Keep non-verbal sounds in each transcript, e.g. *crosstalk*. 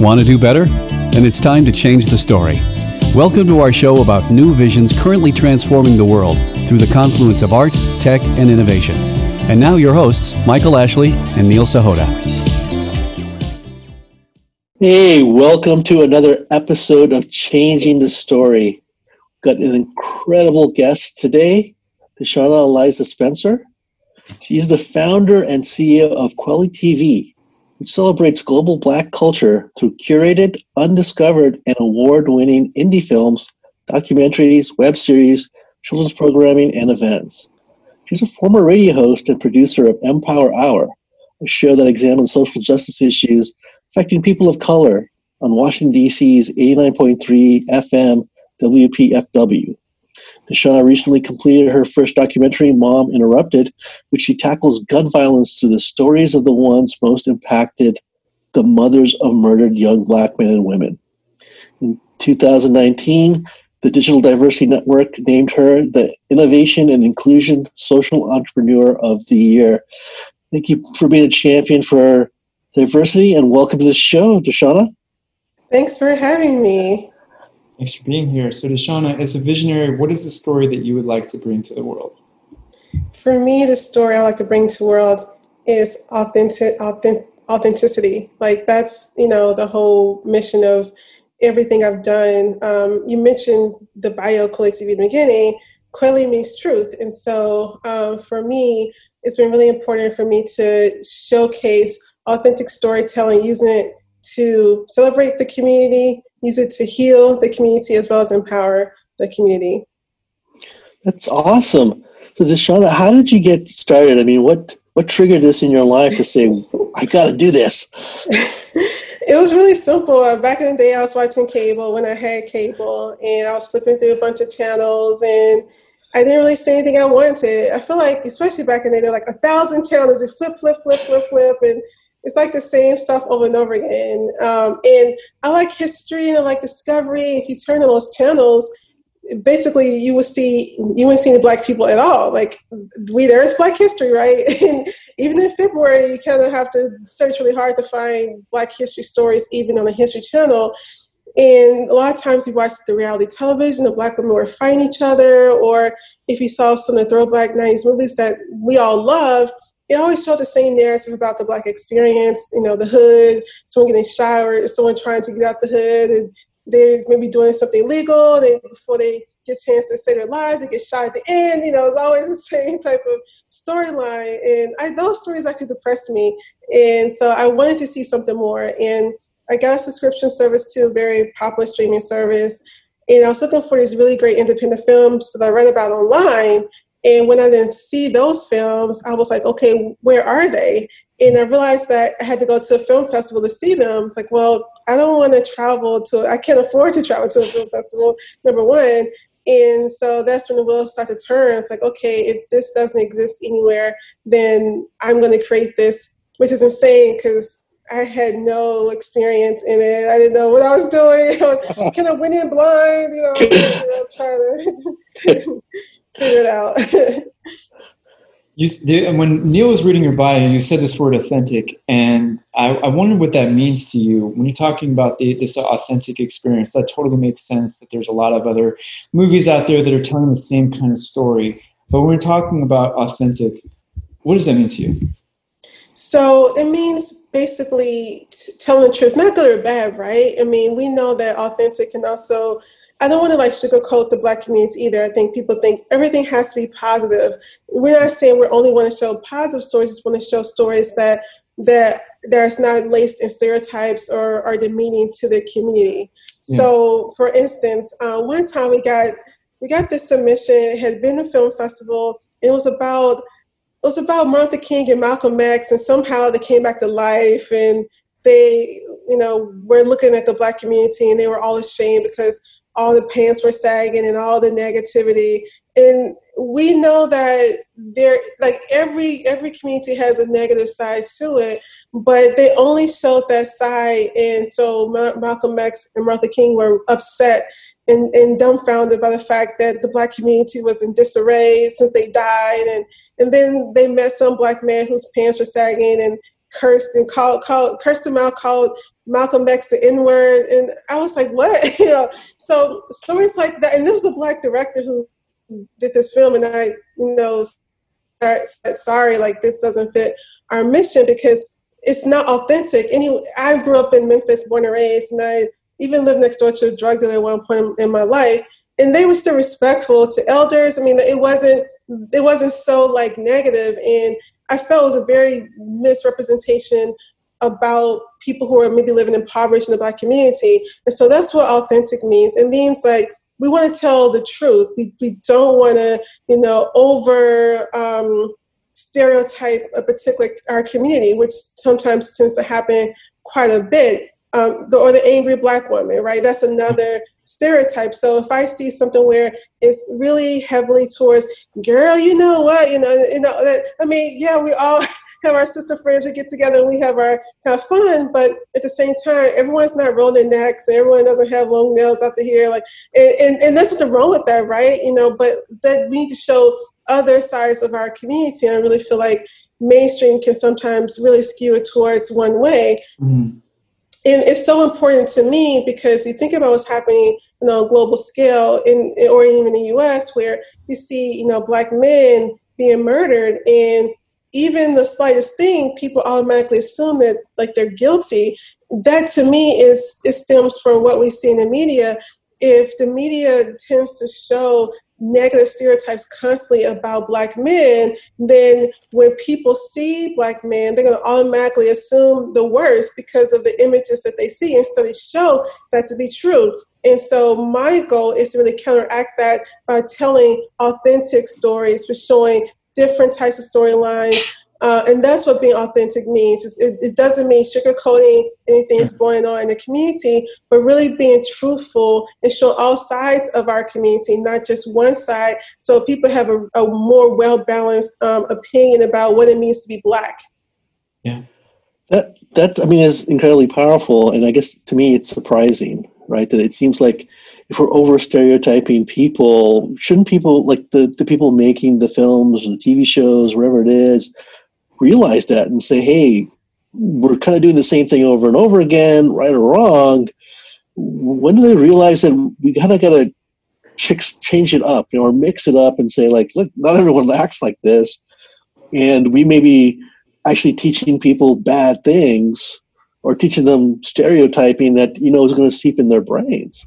Want to do better? Then it's time to change the story. Welcome to our show about new visions currently transforming the world through the confluence of art, tech, and innovation. And now your hosts, Michael Ashley and Neil Sahota. Hey, welcome to another episode of Changing the Story. We've got an incredible guest today, Deshauna Eliza Spencer. She's the founder and CEO of Kweli TV, which celebrates global black culture through curated, undiscovered, and award winning indie films, documentaries, web series, children's programming, and events. She's a former radio host and producer of Empower Hour, a show that examines social justice issues affecting people of color on Washington, D.C.'s 89.3 FM WPFW. Deshauna recently completed her first documentary, Mom Interrupted, which she tackles gun violence through the stories of the ones most impacted, the mothers of murdered young black men and women. In 2019, the Digital Diversity Network named her the Innovation and Inclusion Social Entrepreneur of the Year. Thank you for being a champion for diversity and welcome to the show, Deshauna. Thanks for having me. Thanks for being here. So, Deshauna, as a visionary, what is the story that you would like to bring to the world? For me, the story I like to bring to the world is authentic, authentic, authenticity. Like that's you know the whole mission of everything I've done. Um, you mentioned the bio collective in the beginning. Kweli means truth, and so um, for me, it's been really important for me to showcase authentic storytelling, using it to celebrate the community, use it to heal the community as well as empower the community. That's awesome. So, Deshauna, how did you get started? I mean, what what triggered this in your life to say, "I got to do this"? *laughs* *laughs* it was really simple. Uh, back in the day, I was watching cable when I had cable, and I was flipping through a bunch of channels, and I didn't really see anything I wanted. I feel like, especially back in the day, there were like a thousand channels. You flip, flip, flip, flip, flip, and it's like the same stuff over and over again. Um, and I like history and I like discovery. If you turn on those channels, basically you would see you wouldn't see the black people at all. Like we there is Black History, right? *laughs* and even in February, you kind of have to search really hard to find Black history stories, even on the History Channel. And a lot of times you watch the reality television, the black women were fighting each other, or if you saw some of the throwback 90s movies that we all love, it always showed the same narrative about the black experience, you know, the hood, someone getting showered, someone trying to get out the hood, and they're maybe doing something legal, they before they get a chance to say their lives, they get shot at the end, you know, it's always the *laughs* same type of storyline. And I those stories actually depressed me. And so I wanted to see something more. And I got a subscription service to a very popular streaming service. And I was looking for these really great independent films that I read about online. And when I didn't see those films, I was like, okay, where are they? And I realized that I had to go to a film festival to see them. It's like, well, I don't want to travel to, I can't afford to travel to a film festival, number one. And so that's when the wheels start to turn. It's like, okay, if this doesn't exist anywhere, then I'm going to create this, which is insane because I had no experience in it. I didn't know what I was doing. kind of went in blind, you know, *laughs* you know trying to *laughs* figure it out. *laughs* you, when Neil was reading your bio, you said this word authentic, and I, I wondered what that means to you. When you're talking about the, this authentic experience, that totally makes sense that there's a lot of other movies out there that are telling the same kind of story. But when we're talking about authentic, what does that mean to you? So it means basically telling the truth, not good or bad, right? I mean, we know that authentic can also I don't want to like sugarcoat the black community either. I think people think everything has to be positive. We're not saying we only want to show positive stories, just want to show stories that that there's not laced in stereotypes or are demeaning to the community. Yeah. So for instance, uh, one time we got we got this submission, it had been a film festival. It was about it was about Martin Luther King and Malcolm X, and somehow they came back to life and they, you know, were looking at the black community and they were all ashamed because all the pants were sagging and all the negativity. And we know that there like every every community has a negative side to it but they only showed that side. And so malcolm x and martha king were upset and, and dumbfounded by the fact that the black community was in disarray since they died. And and then they met some black man whose pants were sagging and cursed and called called cursed him out, called Malcolm X the N word, and I was like, what? *laughs* you know, so stories like that, and this was a black director who did this film, and I, you know, said sorry, like this doesn't fit our mission because it's not authentic. Any, I grew up in Memphis, born and raised, and I even lived next door to a drug dealer at one point in my life, and they were still respectful to elders. I mean, it wasn't it wasn't so like negative, and I felt it was a very misrepresentation about people who are maybe living impoverished in the black community. And so that's what authentic means. It means like we want to tell the truth. We, we don't want to, you know, over um, stereotype a particular our community, which sometimes tends to happen quite a bit. Um, the, or the angry black woman, right? That's another stereotype. So if I see something where it's really heavily towards, girl, you know what, you know, you know, I mean, yeah, we all have our sister friends, we get together and we have our have fun, but at the same time, everyone's not rolling their necks, and everyone doesn't have long nails out the here, like, and, and, and there's nothing wrong with that, right? You know, but that we need to show other sides of our community. And I really feel like mainstream can sometimes really skew it towards one way. Mm-hmm. And it's so important to me because you think about what's happening you know, global scale in, or even in the US where you see, you know, black men being murdered and even the slightest thing, people automatically assume that like they're guilty. That to me is it stems from what we see in the media. If the media tends to show negative stereotypes constantly about black men, then when people see black men, they're going to automatically assume the worst because of the images that they see, and studies show that to be true. And so my goal is to really counteract that by telling authentic stories, for showing different types of storylines. Uh, and that's what being authentic means. It, it, doesn't mean sugarcoating anything that's going on in the community, but really being truthful and show all sides of our community, not just one side, so people have a, a more well balanced um, opinion about what it means to be black. Yeah, that that I mean is incredibly powerful, and I guess to me it's surprising, right? That it seems like if we're over stereotyping people, shouldn't people like the, the people making the films or the TV shows, wherever it is, realize that and say, hey, we're kind of doing the same thing over and over again, right or wrong. When do they realize that we kind of got to change it up, you know, or mix it up and say, like, look, not everyone acts like this, and we may be actually teaching people bad things or teaching them stereotyping that you know is going to seep in their brains.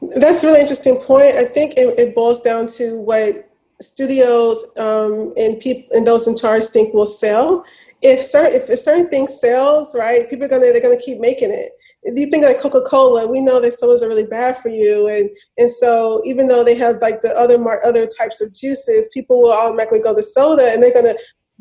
That's a really interesting point. I think it, it boils down to what studios um, and people and those in charge think will sell. If certain if certain things sells, right, people are gonna they're gonna keep making it. If you think like Coca Cola, we know that sodas are really bad for you, and and so even though they have like the other mar- other types of juices, people will automatically go to soda, and they're gonna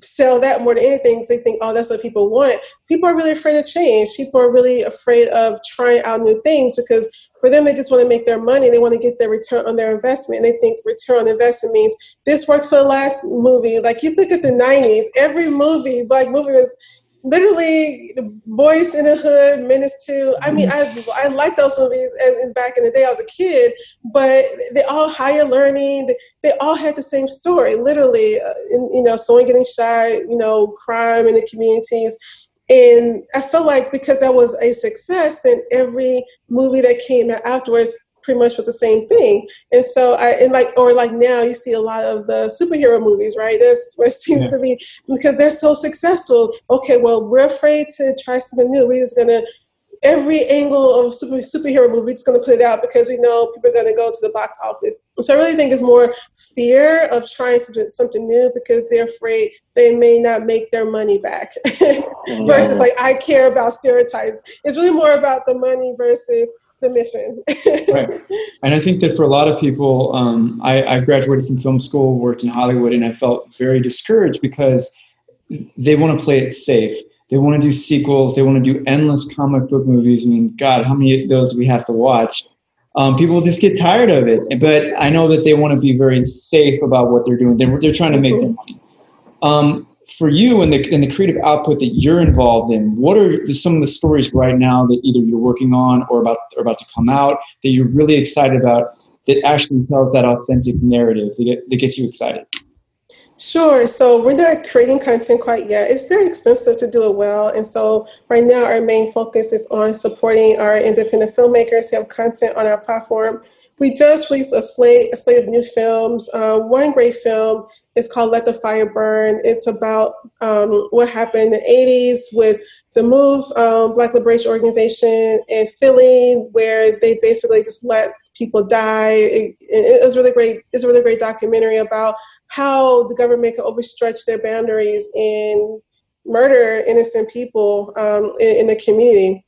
sell that more than anything because they think oh that's what people want people are really afraid of change people are really afraid of trying out new things because for them, they just want to make their money. They want to get their return on their investment. And they think return on investment means this worked for the last movie. Like you look at the 90s, every movie, black movie was literally Boys in the Hood, Menace to. I mean, I I like those movies and, back in the day I was a kid, but they all higher learning. They, they all had the same story, literally. Uh, in, you know, someone getting shot, you know, crime in the communities and I felt like because that was a success, then every movie that came out afterwards pretty much was the same thing. And so I and like or like now you see a lot of the superhero movies, right? This where it seems yeah. to be because they're so successful. Okay, well we're afraid to try something new. We're just gonna every angle of super, superhero movie, is going to play it out because we know people are going to go to the box office. So I really think it's more fear of trying something, something new because they're afraid they may not make their money back. *laughs* versus like I care about stereotypes. It's really more about the money versus the mission. *laughs* right. And I think that for a lot of people, um, I, I graduated from film school, worked in Hollywood, and I felt very discouraged because they want to play it safe they want to do sequels. They want to do endless comic book movies. I mean, God, how many of those we have to watch? Um, people just get tired of it. But I know that they want to be very safe about what they're doing. They're, they're trying to make their money. Um, for you and the, and the creative output that you're involved in, what are some of the stories right now that either you're working on or about, or about to come out that you're really excited about that actually tells that authentic narrative that, get, that gets you excited? Sure. So we're not creating content quite yet. It's very expensive to do it well. And so right now our main focus is on supporting our independent filmmakers who have content on our platform. We just released a slate, a slate of new films. Uh, one great film is called Let the Fire Burn. It's about um, what happened in the 80s with the Move um, Black Liberation Organization in Philly, where they basically just let people die. It, it was really great. It's a really great documentary about how the government can overstretch their boundaries and murder innocent people um, in, in, the community.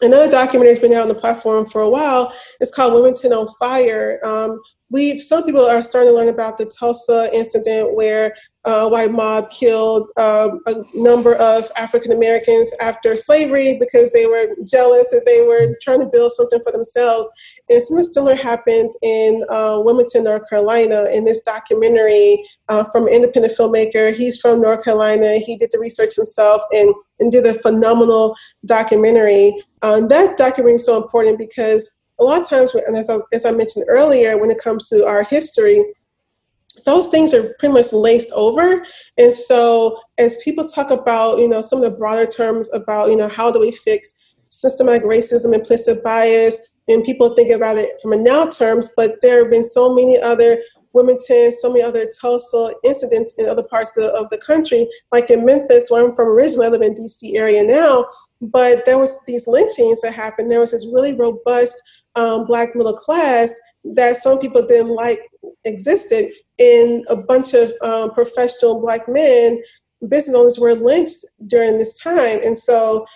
Another documentary has been out on the platform for a while. It's called Wilmington on Fire. Um, we some people are starting to learn about the Tulsa incident where a white mob killed um, a number of African Americans after slavery because they were jealous that they were trying to build something for themselves. And something similar happened in uh, Wilmington, North Carolina, in this documentary uh, from an independent filmmaker. He's from North Carolina. He did the research himself and, and did a phenomenal documentary. Um, that documentary is so important because a lot of times, and as I, as I mentioned earlier, when it comes to our history, those things are pretty much laced over. And so as people talk about, you know, some of the broader terms about, you know, how do we fix systematic racism, implicit bias, and people think about it from a now terms, but there have been so many other Wilmington, so many other Tulsa incidents in other parts of the, of the country, like in Memphis, where I'm from originally, I live in DC area now, but there was these lynchings that happened. There was this really robust um, black middle class that some people didn't like existed in a bunch of um, professional black men business owners were lynched during this time and so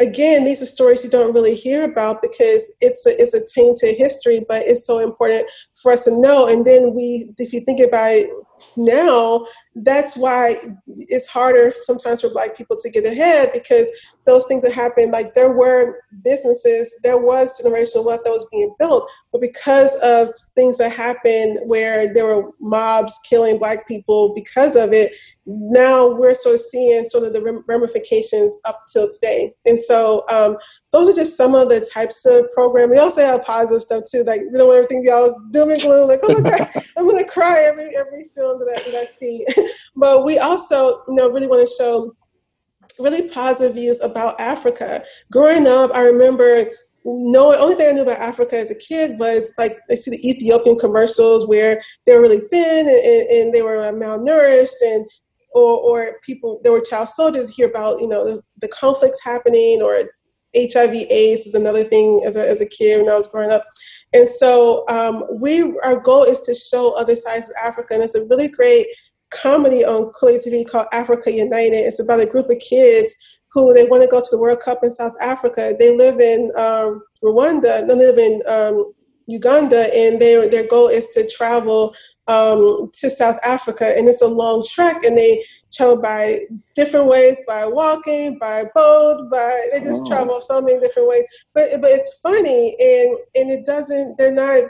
again these are stories you don't really hear about because it's a, it's a tainted history but it's so important for us to know. And then we if you think about it now that's why it's harder sometimes for black people to get ahead because those things that happened like there were businesses there was generational wealth that was being built but because of things that happened where there were mobs killing black people because of it now we're sort of seeing sort of the ramifications up till today. And so um, those are just some of the types of program. We also have positive stuff too, like we don't want everything to be all doom and gloom, like, oh my God, *laughs* I'm gonna cry every every film that, that I see. *laughs* but we also, you know, really want to show really positive views about Africa. Growing up, I remember no only thing I knew about Africa as a kid was like I see the Ethiopian commercials where they were really thin and, and, they were malnourished and or, or people there were child soldiers hear about you know the, the conflicts happening or HIV AIDS was another thing as a, as a kid when I was growing up. And so um, we our goal is to show other sides of Africa. And it's a really great comedy on Kweli TV called Africa United. It's about a group of kids who they want to go to the World Cup in South Africa. They live in um, Rwanda, they live in um, Uganda, and their their goal is to travel um, to South Africa, and it's a long trek, and they travel by different ways, by walking, by boat, by they just oh. travel so many different ways. But but it's funny, and and it doesn't. They're not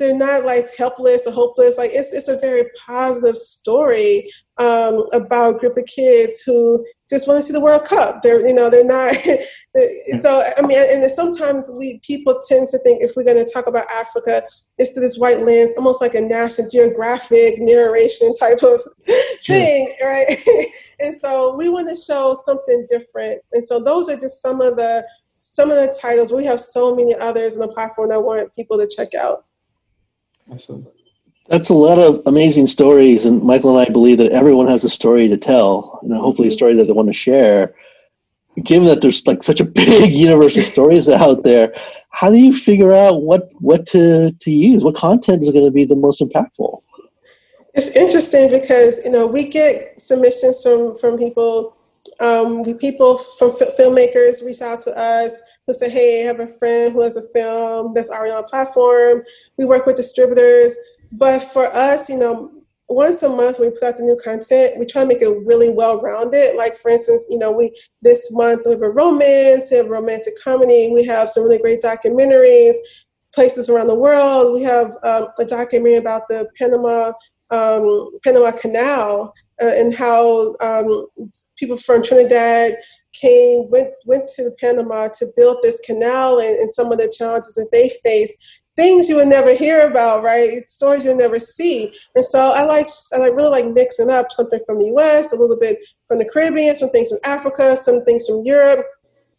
they're not like helpless or hopeless. Like it's it's a very positive story um, about a group of kids who just want to see the World Cup. They're you know they're not. *laughs* so I mean, and sometimes we people tend to think if we're going to talk about Africa, it's through this white lens, almost like a National Geographic narration type of *laughs* thing, right? *laughs* and so we want to show something different. And so those are just some of the some of the titles. We have so many others on the platform that I want people to check out. Excellent. That's a lot of amazing stories, and Michael and I believe that everyone has a story to tell, and hopefully a story that they want to share. Given that there's like such a *laughs* big universe of stories out there, how do you figure out what what to to use? What content is going to be the most impactful? It's interesting because you know we get submissions from from people. Um, we people from f- filmmakers reach out to us who say, "Hey, I have a friend who has a film that's already on a platform." We work with distributors, but for us, you know, once a month we put out the new content we try to make it really well rounded like for instance you know we this month we have a romance we have a romantic comedy we have some really great documentaries places around the world. We have um, a documentary about the panama um, panama canal uh, and how um, people from trinidad came went went to Panama to build this canal and, and, some of the challenges that they faced things you would never hear about, right? Stories you'll never see. And so I like I like really like mixing up something from the US, a little bit from the Caribbean, some things from Africa, some things from Europe,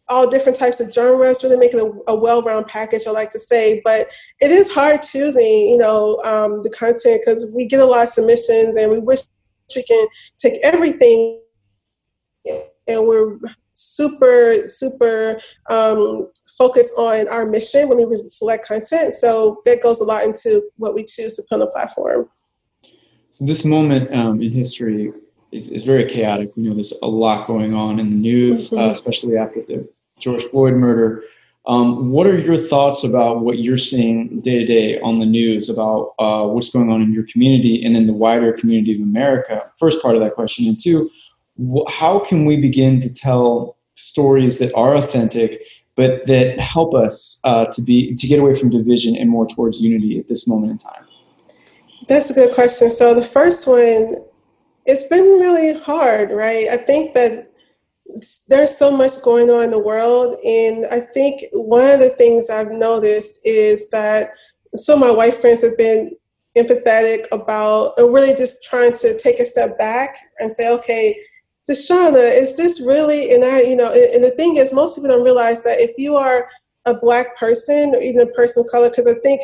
all different types of genres, really making a, a well-rounded package. I like to say, but it is hard choosing, you know, um, the content because we get a lot of submissions, and we wish we can take everything, and we're super super um, focused on our mission when we select content. So that goes a lot into what we choose to put on the platform. So this moment um, in history is, is, very chaotic. We know there's a lot going on in the news, mm-hmm. uh, especially after the George Floyd murder. Um, what are your thoughts about what you're seeing day to day on the news about uh, what's going on in your community and in the wider community of America? First part of that question, and two, how can we begin to tell stories that are authentic but that help us uh, to be to get away from division and more towards unity at this moment in time? That's a good question. So the first one, it's been really hard, right? I think that there's so much going on in the world, and I think one of the things I've noticed is that some of my white friends have been empathetic about, really just trying to take a step back and say, okay Deshauna, is this really, and I, you know, and the thing is, most people don't realize that if you are a black person or even a person of color, because I think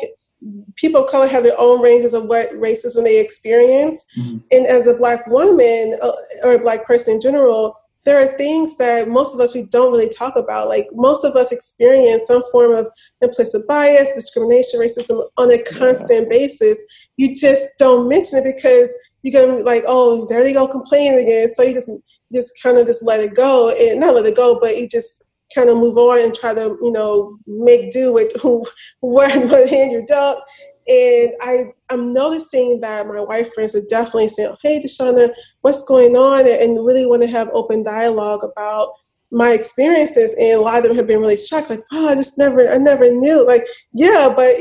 people of color have their own ranges of what racism they experience. Mm-hmm. And as a black woman uh, or a black person in general, there are things that most of us we don't really talk about. Like most of us experience some form of implicit bias, discrimination, racism on a constant yeah. basis. You just don't mention it because you're gonna be like, oh, there they go complaining again. So you just just kind of just let it go and not let it go, but you just kind of move on and try to, you know, make do with who *laughs* what, what hand you're dealt. And I, I'm noticing that my white friends are definitely saying, hey, Deshauna, what's going on? And really want to have open dialogue about my experiences. And a lot of them have been really shocked, like, oh, I just never, I never knew. Like, yeah, but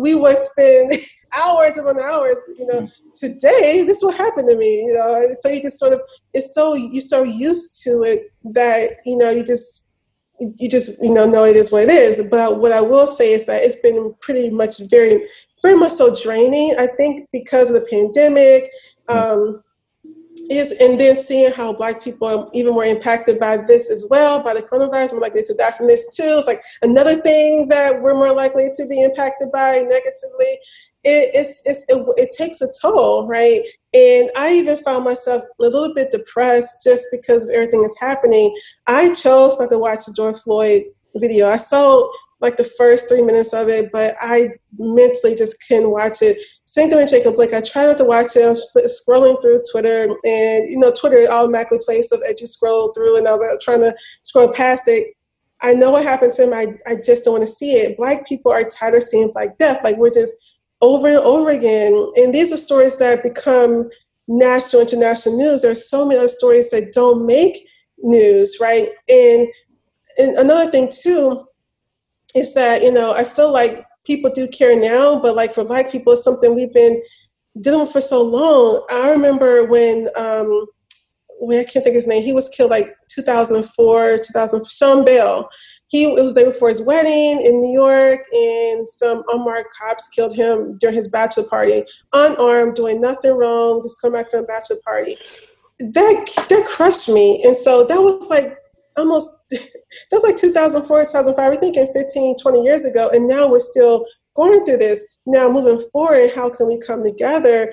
we would spend *laughs* hours upon hours, you know, today this will happen to me, you know. So you just sort of it's so you're so used to it that, you know, you just you just, you know, know it is what it is. But what I will say is that it's been pretty much very very much so draining. I think because of the pandemic, um, is and then seeing how black people are even more impacted by this as well by the coronavirus more likely to die from this too it's like another thing that we're more likely to be impacted by negatively it, it's, it's, it, it takes a toll, right? And I even found myself a little bit depressed just because of everything that's happening. I chose not to watch the George Floyd video. I saw like the first three minutes of it, but I mentally just couldn't watch it. Same thing with Jacob Blake. I try not to watch it. I'm scrolling through Twitter, and you know, Twitter automatically plays stuff as you scroll through, and I was like, trying to scroll past it. I know what happened to him. I, I just don't want to see it. Black people are tired of seeing black death. Like we're just over and over again. And these are stories that become national, international news. There are so many other stories that don't make news, right? And, and another thing too is that, you know, I feel like people do care now, but like for black people, it's something we've been dealing with for so long. I remember when um when I can't think of his name, he was killed like 2004, 2000, Sean Bell he it was the day before his wedding in New York, and some unmarked cops killed him during his bachelor party, unarmed, doing nothing wrong, just come back from a bachelor party. That that crushed me, and so that was like almost *laughs* that was like 2004 2005 we're thinking 15 20 years ago and now we're still going through this now moving forward how can we come together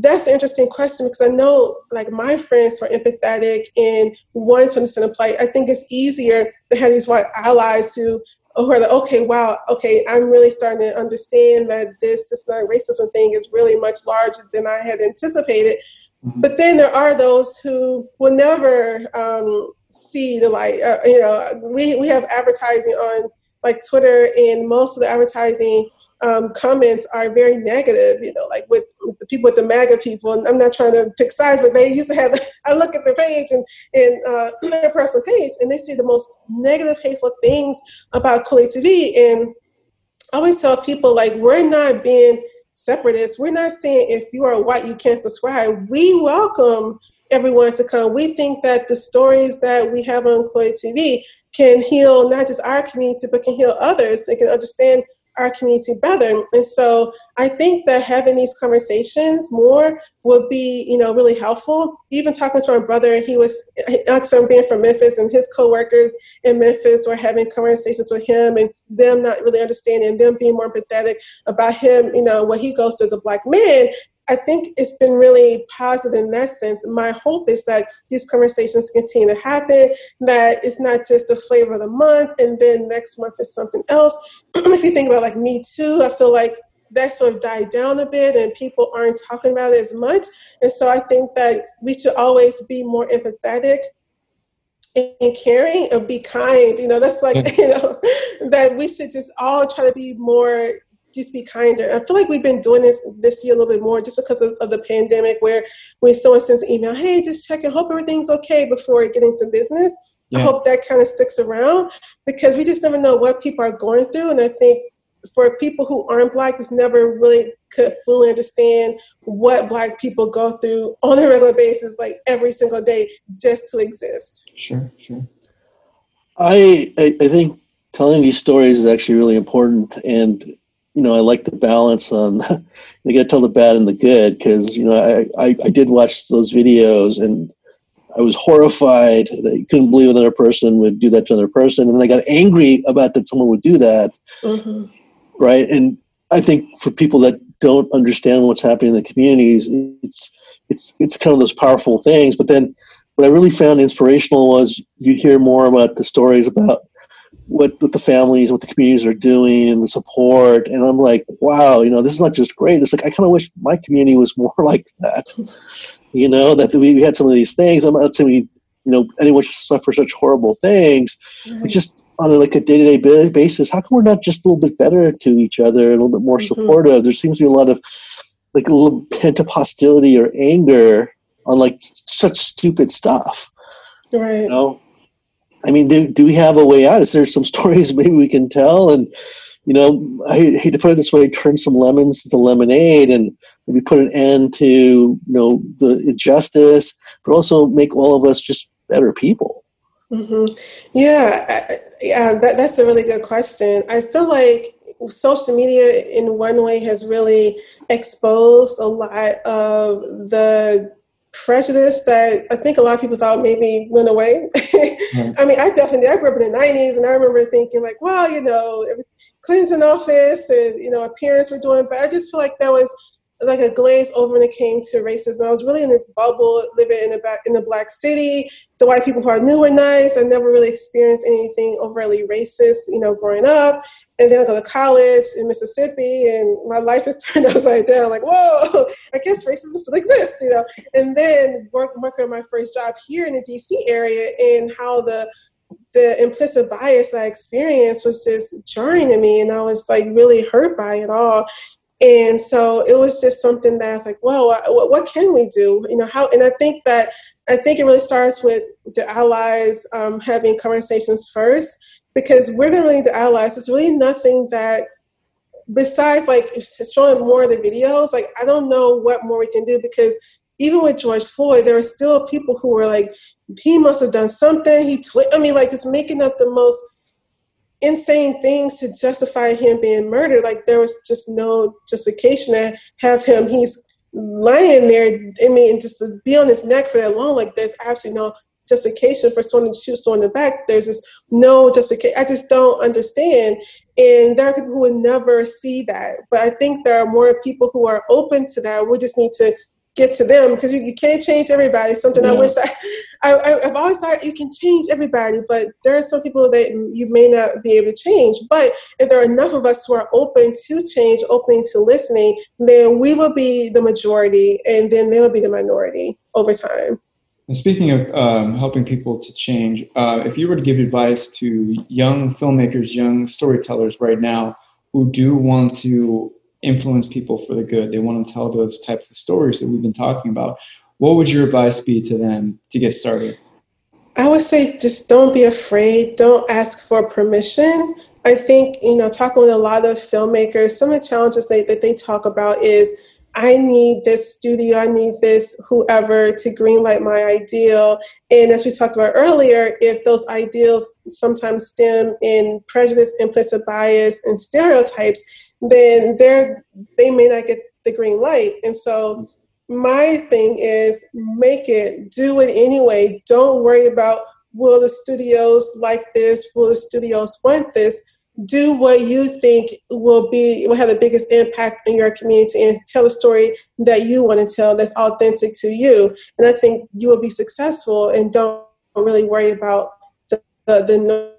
that's an interesting question because I know like my friends who are empathetic and want to understand the plight. I think it's easier to have these white allies who who are like, okay, wow, okay, I'm really starting to understand that this systematic racism thing is really much larger than I had anticipated. Mm-hmm. But then there are those who will never um, see the light. Uh, you know, we, we have advertising on like Twitter, and most of the advertising um, comments are very negative, you know, like with, with, the people with the MAGA people. And I'm not trying to pick sides, but they used to have, *laughs* I look at their page and, and uh, *clears throat* their personal page, and they see the most negative, hateful things about Kweli TV. And I always tell people, like, we're not being separatists. We're not saying if you are white, you can't subscribe. We welcome everyone to come. We think that the stories that we have on Kweli TV can heal not just our community, but can heal others. They can understand our community better. And so I think that having these conversations more would be, you know, really helpful. Even talking to my brother, he was, I'm being from Memphis, and his coworkers in Memphis were having conversations with him, and them not really understanding, them being more empathetic about him, you know, what he goes through as a black man, I think it's been really positive in that sense. My hope is that these conversations continue to happen, that it's not just a flavor of the month and then next month is something else. *clears throat* if you think about like Me Too, I feel like that sort of died down a bit and people aren't talking about it as much. And so I think that we should always be more empathetic and caring and be kind. You know, that's like, *laughs* you know, that we should just all try to be more just be kinder. I feel like we've been doing this this year a little bit more just because of, of the pandemic, where when someone sends an email, hey, just check and hope everything's okay before getting to business. Yeah. I hope that kind of sticks around because we just never know what people are going through. And I think for people who aren't black, just never really could fully understand what black people go through on a regular basis, like every single day, just to exist. Sure, sure. I I, I think telling these stories is actually really important and you know, I like the balance on. you got to tell the bad and the good because you know I, I, I did watch those videos and I was horrified that you couldn't believe another person would do that to another person, and then I got angry about that someone would do that. Mm-hmm. Right, and I think for people that don't understand what's happening in the communities, it's it's it's kind of those powerful things. But then, what I really found inspirational was you hear more about the stories about what, what the families, what the communities are doing and the support. And I'm like, wow, you know, this is not just great. It's like, I kind of wish my community was *laughs* more like that, you know, that we, we had some of these things. I'm not saying we, you know, anyone should suffer such horrible things, but just on a, like a day-to-day basis, how come we're not just a little bit better to each other, a little bit more mm-hmm. supportive? There seems to be a lot of like a little pent-up hostility or anger on like such stupid stuff. Right. You know, I mean, do, do we have a way out? Is there some *laughs* stories maybe we can tell? And, you know, I hate to put it this way, turn some lemons to lemonade and maybe put an end to, you know, the injustice, but also make all of us just better people. Mm-hmm. Yeah, yeah, that, that's a really good question. I feel like social media, in one way, has really exposed a lot of the prejudice that I think a lot of people thought maybe went away. *laughs* mm-hmm. I mean, I definitely I grew up in the '90s, and I remember thinking like, well, you know, Clinton office, and you know, appearance were doing." But I just feel like that was like a glaze over when it came to racism. I was really in this bubble, living in a in a black city. The white people who I knew were nice. I never really experienced anything overtly racist, you know, growing up. And then I go to college in Mississippi, and my life is *laughs* turned upside down. Like, whoa, I guess racism still exists, you know. And then work, working my first job here in the D.C. area, and how the the implicit bias I experienced was just jarring to me, and I was like really hurt by it all. And so it was just something that I was like, what, what can we do? You know, how? And I think that I think it really starts with the allies um, having conversations first because we're going to really need the allies. There's really nothing that, besides like showing more of the videos, like I don't know what more we can do because even with George Floyd, there are still people who are like, he must have done something. He twi- I mean, like just making up the most insane things to justify him being murdered. Like there was just no justification to have him. He's lying there. I mean, just to be on his neck for that long. Like there's actually no justification for someone to shoot someone in the back. There's just no justification. I just don't understand. And there are people who would never see that. But I think there are more people who are open to that. We just need to get to them because you, you can't change everybody. Something yeah. I wish I, I, I've always thought you can change everybody, but there are some people that you may not be able to change. But if there are enough of us who are open to change, open to listening, then we will be the majority and then they will be the minority over time. And speaking of um, helping people to change, uh, if you were to give advice to young filmmakers, young storytellers right now who do want to influence people for the good, they want to tell those types of stories that we've been talking about, what would your advice be to them to get started? I would say just don't be afraid, don't ask for permission. I think, you know, talking with a lot of filmmakers, some of the challenges they, that they talk about is I need this studio, I need this whoever to greenlight my ideal. And as we talked about earlier, if those ideals sometimes stem in prejudice, implicit bias, and stereotypes, then they're they may not get the green light. And so my thing is make it, do it anyway. Don't worry about will the studios like this, will the studios want this do what you think will be will have the biggest impact in your community and tell a story that you want to tell that's authentic to you and i think you will be successful and don't really worry about the the, the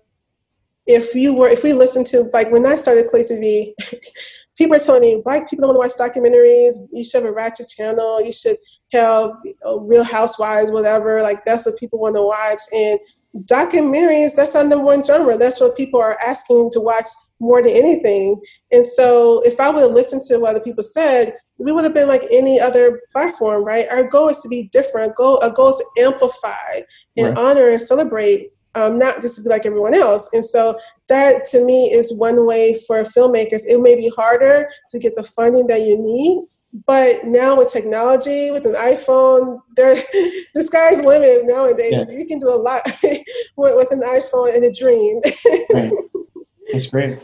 if you were if we listen to like when i started Kweli tv *laughs* people are telling me black people don't want to watch documentaries? You should have a ratchet channel. You should have uh, real housewives whatever. Like that's what people want to watch. And documentaries that's our number one genre. That's what people are asking to watch more than anything. And so if i would have listened to what other people said we would have been like any other platform right? Our goal is to be different. Goal our goal is to amplify and right. honor and celebrate um, not just to be like everyone else and so that to me is one way for filmmakers it may be harder to get the funding that you need but now with technology, with an iPhone, there *laughs* the sky's the limit nowadays. Yeah. You can do a lot *laughs* with, with, an iPhone and a dream. right. *laughs* That's great.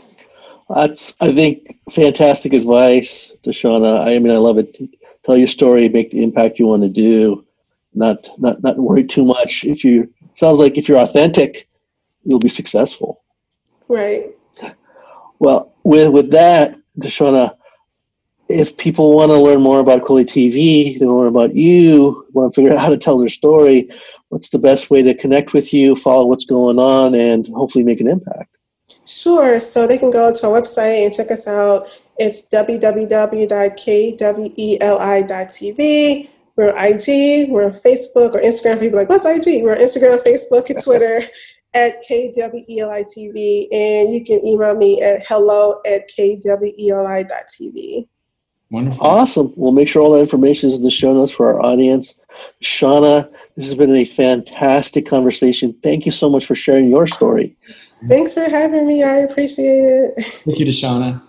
That's I think fantastic advice, Deshauna. I mean, I love it. Tell your story, make the impact you want to do. Not not not worry too much. If you sounds like if you're authentic, you'll be successful. Right. Well, with with that, Deshauna, if people want to learn more about Kweli TV, they want to learn about you, want to figure out how to tell their story, what's the best way to connect with you, follow what's going on, and hopefully make an impact? Sure. So they can go to our website and check us out. It's www.kweli.tv. We're IG, we're Facebook or Instagram. People like, what's IG? We're Instagram, Facebook, and Twitter *laughs* at KWELI.TV. And you can email me at hello at KWELI.tv. Wonderful. Awesome. We'll make sure all that information is in the show notes for our audience. Shauna, this has been a fantastic conversation. Thank you so much for sharing your story. Thanks for having me. I appreciate it. Thank you, Deshauna.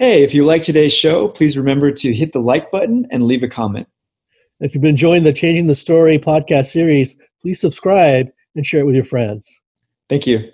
Hey, if you like today's show, please remember to hit the like button and leave a comment. If you've been enjoying the Changing the Story podcast series, please subscribe and share it with your friends. Thank you.